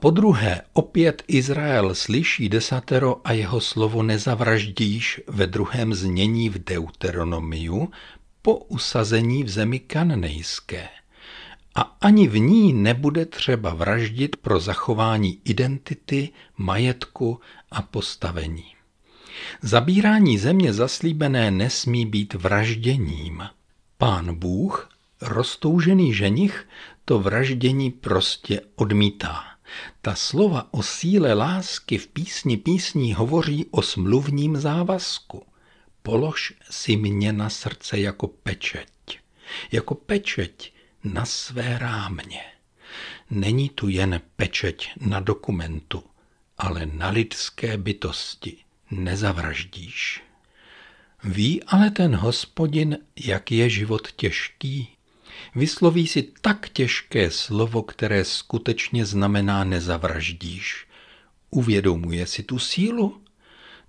Po druhé, opět Izrael slyší desatero a jeho slovo nezavraždíš ve druhém znění v Deuteronomiu po usazení v zemi kananejské. A ani v ní nebude třeba vraždit pro zachování identity, majetku a postavení. Zabírání země zaslíbené nesmí být vražděním. Pán Bůh, roztoužený ženich, to vraždění prostě odmítá. Ta slova o síle lásky v písni písní hovoří o smluvním závazku. Polož si mě na srdce jako pečeť. Jako pečeť na své rámě. Není tu jen pečeť na dokumentu, ale na lidské bytosti. Nezavraždíš. Ví ale ten hospodin, jak je život těžký? Vysloví si tak těžké slovo, které skutečně znamená nezavraždíš. Uvědomuje si tu sílu?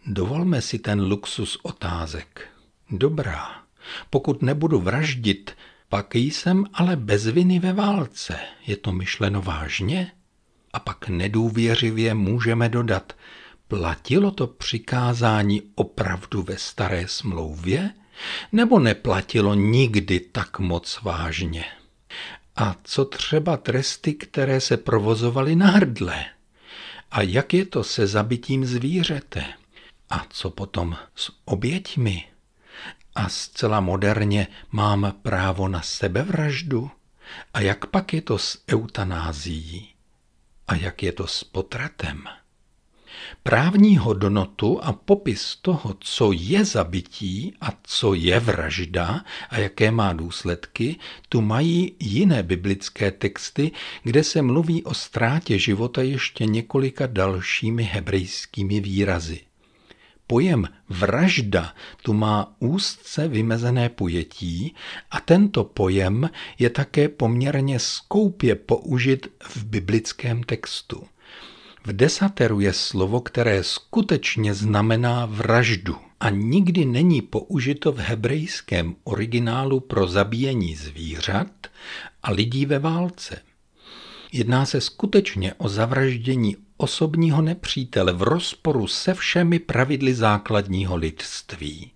Dovolme si ten luxus otázek. Dobrá, pokud nebudu vraždit, pak jsem ale bez viny ve válce. Je to myšleno vážně? A pak nedůvěřivě můžeme dodat, platilo to přikázání opravdu ve staré smlouvě? Nebo neplatilo nikdy tak moc vážně? A co třeba tresty, které se provozovaly na hrdle? A jak je to se zabitím zvířete? A co potom s oběťmi? A zcela moderně mám právo na sebevraždu? A jak pak je to s eutanází? A jak je to s potratem? Právní hodnotu a popis toho, co je zabití a co je vražda a jaké má důsledky, tu mají jiné biblické texty, kde se mluví o ztrátě života ještě několika dalšími hebrejskými výrazy. Pojem vražda tu má úzce vymezené pojetí a tento pojem je také poměrně skoupě použit v biblickém textu. V desateru je slovo, které skutečně znamená vraždu a nikdy není použito v hebrejském originálu pro zabíjení zvířat a lidí ve válce. Jedná se skutečně o zavraždění osobního nepřítele v rozporu se všemi pravidly základního lidství.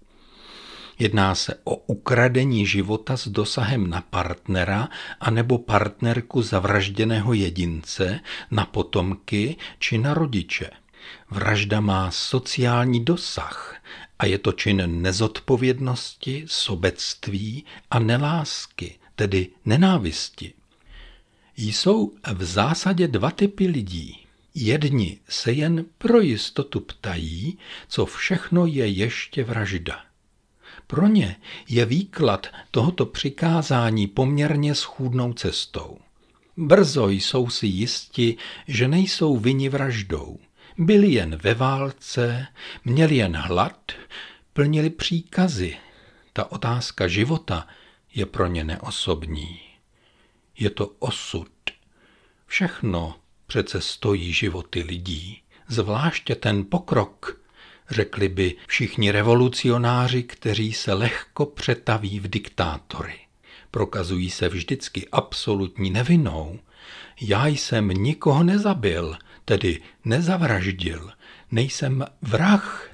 Jedná se o ukradení života s dosahem na partnera anebo partnerku zavražděného jedince, na potomky či na rodiče. Vražda má sociální dosah a je to čin nezodpovědnosti, sobectví a nelásky, tedy nenávisti. Jsou v zásadě dva typy lidí. Jedni se jen pro jistotu ptají, co všechno je ještě vražda. Pro ně je výklad tohoto přikázání poměrně schůdnou cestou. Brzo jsou si jisti, že nejsou vyni vraždou. Byli jen ve válce, měli jen hlad, plnili příkazy. Ta otázka života je pro ně neosobní. Je to osud. Všechno přece stojí životy lidí, zvláště ten pokrok, řekli by všichni revolucionáři, kteří se lehko přetaví v diktátory. Prokazují se vždycky absolutní nevinou. Já jsem nikoho nezabil, tedy nezavraždil, nejsem vrah.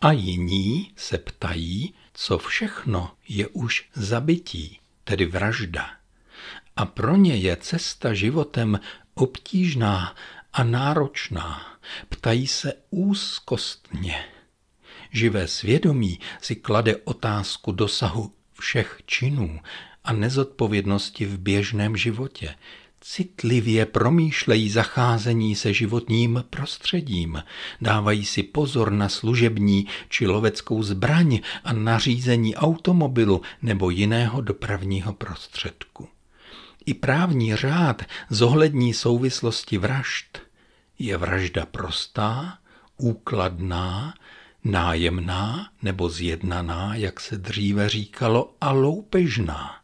A jiní se ptají, co všechno je už zabití, tedy vražda. A pro ně je cesta životem obtížná a náročná, ptají se úzkostně. Živé svědomí si klade otázku dosahu všech činů a nezodpovědnosti v běžném životě. Citlivě promýšlejí zacházení se životním prostředím, dávají si pozor na služební či loveckou zbraň a nařízení automobilu nebo jiného dopravního prostředku. I právní řád zohlední souvislosti vražd. Je vražda prostá, úkladná, nájemná nebo zjednaná, jak se dříve říkalo, a loupežná.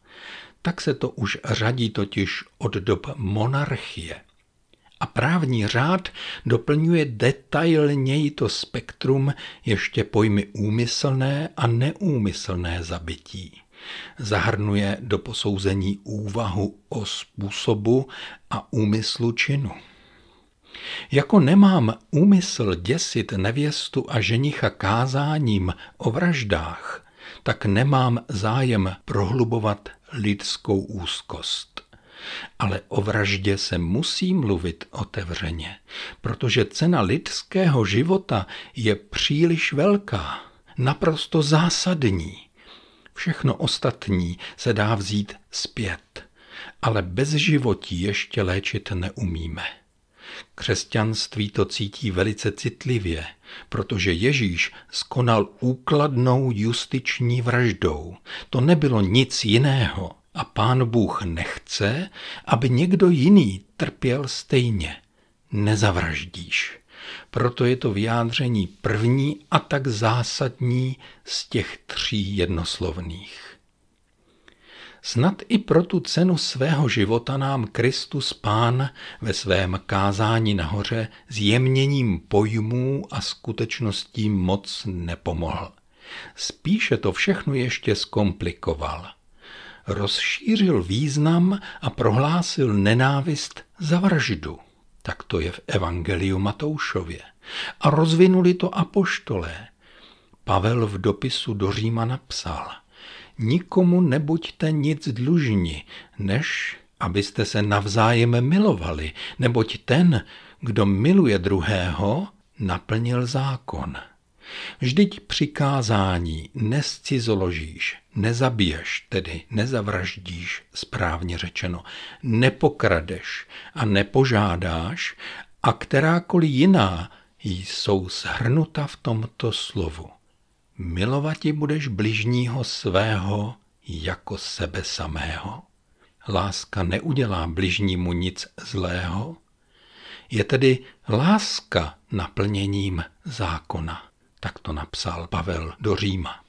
Tak se to už řadí totiž od dob monarchie. A právní řád doplňuje detailněji to spektrum ještě pojmy úmyslné a neúmyslné zabití zahrnuje do posouzení úvahu o způsobu a úmyslu činu. Jako nemám úmysl děsit nevěstu a ženicha kázáním o vraždách, tak nemám zájem prohlubovat lidskou úzkost. Ale o vraždě se musí mluvit otevřeně, protože cena lidského života je příliš velká, naprosto zásadní. Všechno ostatní se dá vzít zpět, ale bez životí ještě léčit neumíme. Křesťanství to cítí velice citlivě, protože Ježíš skonal úkladnou justiční vraždou. To nebylo nic jiného a pán Bůh nechce, aby někdo jiný trpěl stejně. Nezavraždíš. Proto je to vyjádření první a tak zásadní z těch tří jednoslovných. Snad i pro tu cenu svého života nám Kristus Pán ve svém kázání nahoře zjemněním pojmů a skutečností moc nepomohl. Spíše to všechno ještě zkomplikoval. Rozšířil význam a prohlásil nenávist za vraždu. Tak to je v Evangeliu Matoušově. A rozvinuli to apoštolé. Pavel v dopisu do Říma napsal – nikomu nebuďte nic dlužni, než abyste se navzájem milovali, neboť ten, kdo miluje druhého, naplnil zákon. Vždyť přikázání nescizoložíš, nezabiješ, tedy nezavraždíš, správně řečeno, nepokradeš a nepožádáš a kterákoliv jiná jsou shrnuta v tomto slovu. Milovati budeš bližního svého jako sebe samého. Láska neudělá bližnímu nic zlého. Je tedy láska naplněním zákona. Tak to napsal Pavel do Říma.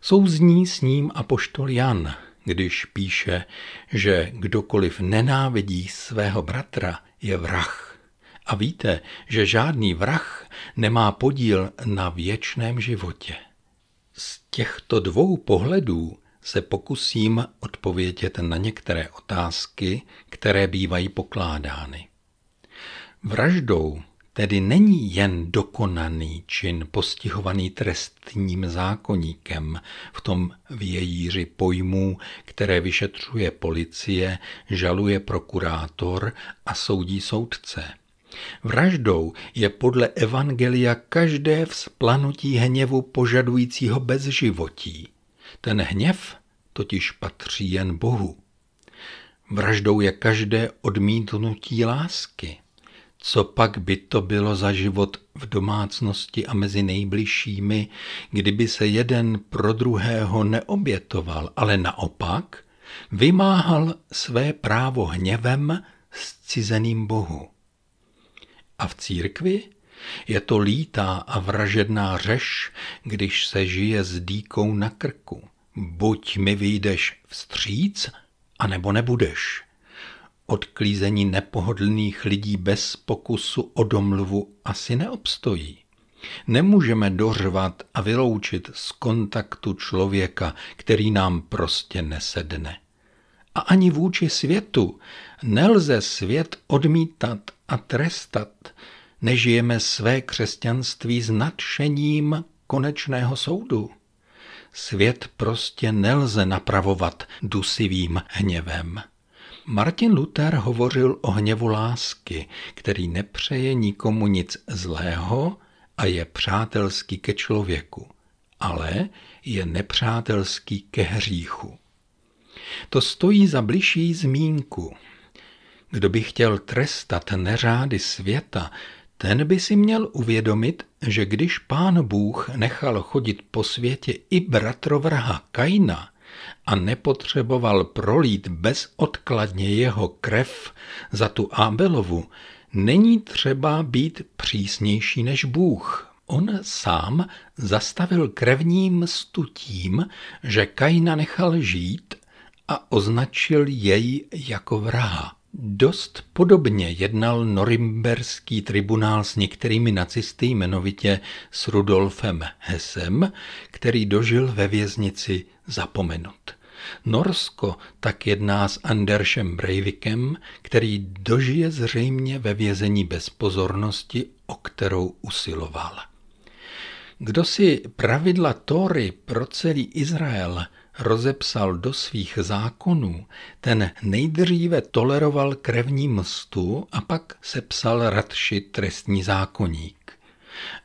Souzní s ním apoštol Jan, když píše, že kdokoliv nenávidí svého bratra, je vrah. A víte, že žádný vrah nemá podíl na věčném životě. Z těchto dvou pohledů se pokusím odpovědět na některé otázky, které bývají pokládány. Vraždou tedy není jen dokonaný čin postihovaný trestním zákoníkem v tom vějíři pojmů, které vyšetřuje policie, žaluje prokurátor a soudí soudce – Vraždou je podle Evangelia každé vzplanutí hněvu požadujícího bezživotí. Ten hněv totiž patří jen Bohu. Vraždou je každé odmítnutí lásky. Co pak by to bylo za život v domácnosti a mezi nejbližšími, kdyby se jeden pro druhého neobětoval, ale naopak vymáhal své právo hněvem cizeným Bohu. A v církvi? Je to lítá a vražedná řeš, když se žije s dýkou na krku. Buď mi vyjdeš vstříc, anebo nebudeš. Odklízení nepohodlných lidí bez pokusu o domluvu asi neobstojí. Nemůžeme dořvat a vyloučit z kontaktu člověka, který nám prostě nesedne. A ani vůči světu nelze svět odmítat a trestat. Nežijeme své křesťanství s nadšením konečného soudu. Svět prostě nelze napravovat dusivým hněvem. Martin Luther hovořil o hněvu lásky, který nepřeje nikomu nic zlého a je přátelský ke člověku, ale je nepřátelský ke hříchu. To stojí za bližší zmínku. Kdo by chtěl trestat neřády světa, ten by si měl uvědomit, že když pán Bůh nechal chodit po světě i bratrovraha Kaina a nepotřeboval prolít bezodkladně jeho krev za tu Abelovu, není třeba být přísnější než Bůh. On sám zastavil krevním mstu tím, že Kaina nechal žít a označil jej jako vraha. Dost podobně jednal norimberský tribunál s některými nacisty jmenovitě s Rudolfem Hesem, který dožil ve věznici zapomenut. Norsko tak jedná s Andersem Breivikem, který dožije zřejmě ve vězení bez pozornosti, o kterou usiloval. Kdo si pravidla Tóry pro celý Izrael rozepsal do svých zákonů, ten nejdříve toleroval krevní mstu a pak sepsal radši trestní zákoník.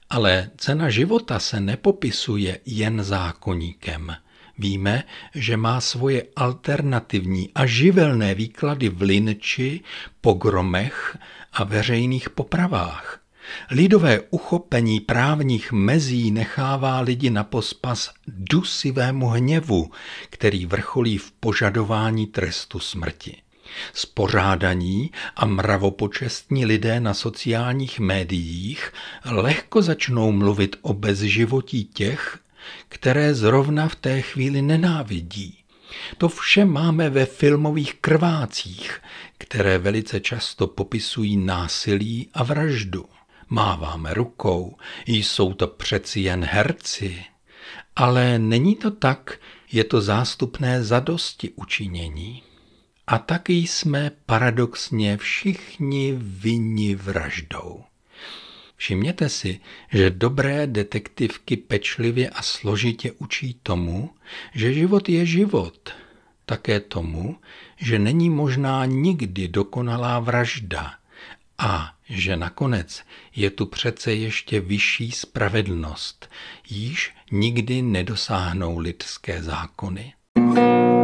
Ale cena života se nepopisuje jen zákoníkem. Víme, že má svoje alternativní a živelné výklady v linči, pogromech a veřejných popravách. Lidové uchopení právních mezí nechává lidi na pospas dusivému hněvu, který vrcholí v požadování trestu smrti. Spořádaní a mravopočestní lidé na sociálních médiích lehko začnou mluvit o bezživotí těch, které zrovna v té chvíli nenávidí. To vše máme ve filmových krvácích, které velice často popisují násilí a vraždu. Máváme rukou, jsou to přeci jen herci. Ale není to tak, je to zástupné zadosti učinění. A taky jsme paradoxně všichni vinni vraždou. Všimněte si, že dobré detektivky pečlivě a složitě učí tomu, že život je život, také tomu, že není možná nikdy dokonalá vražda a že nakonec je tu přece ještě vyšší spravedlnost, již nikdy nedosáhnou lidské zákony. thank you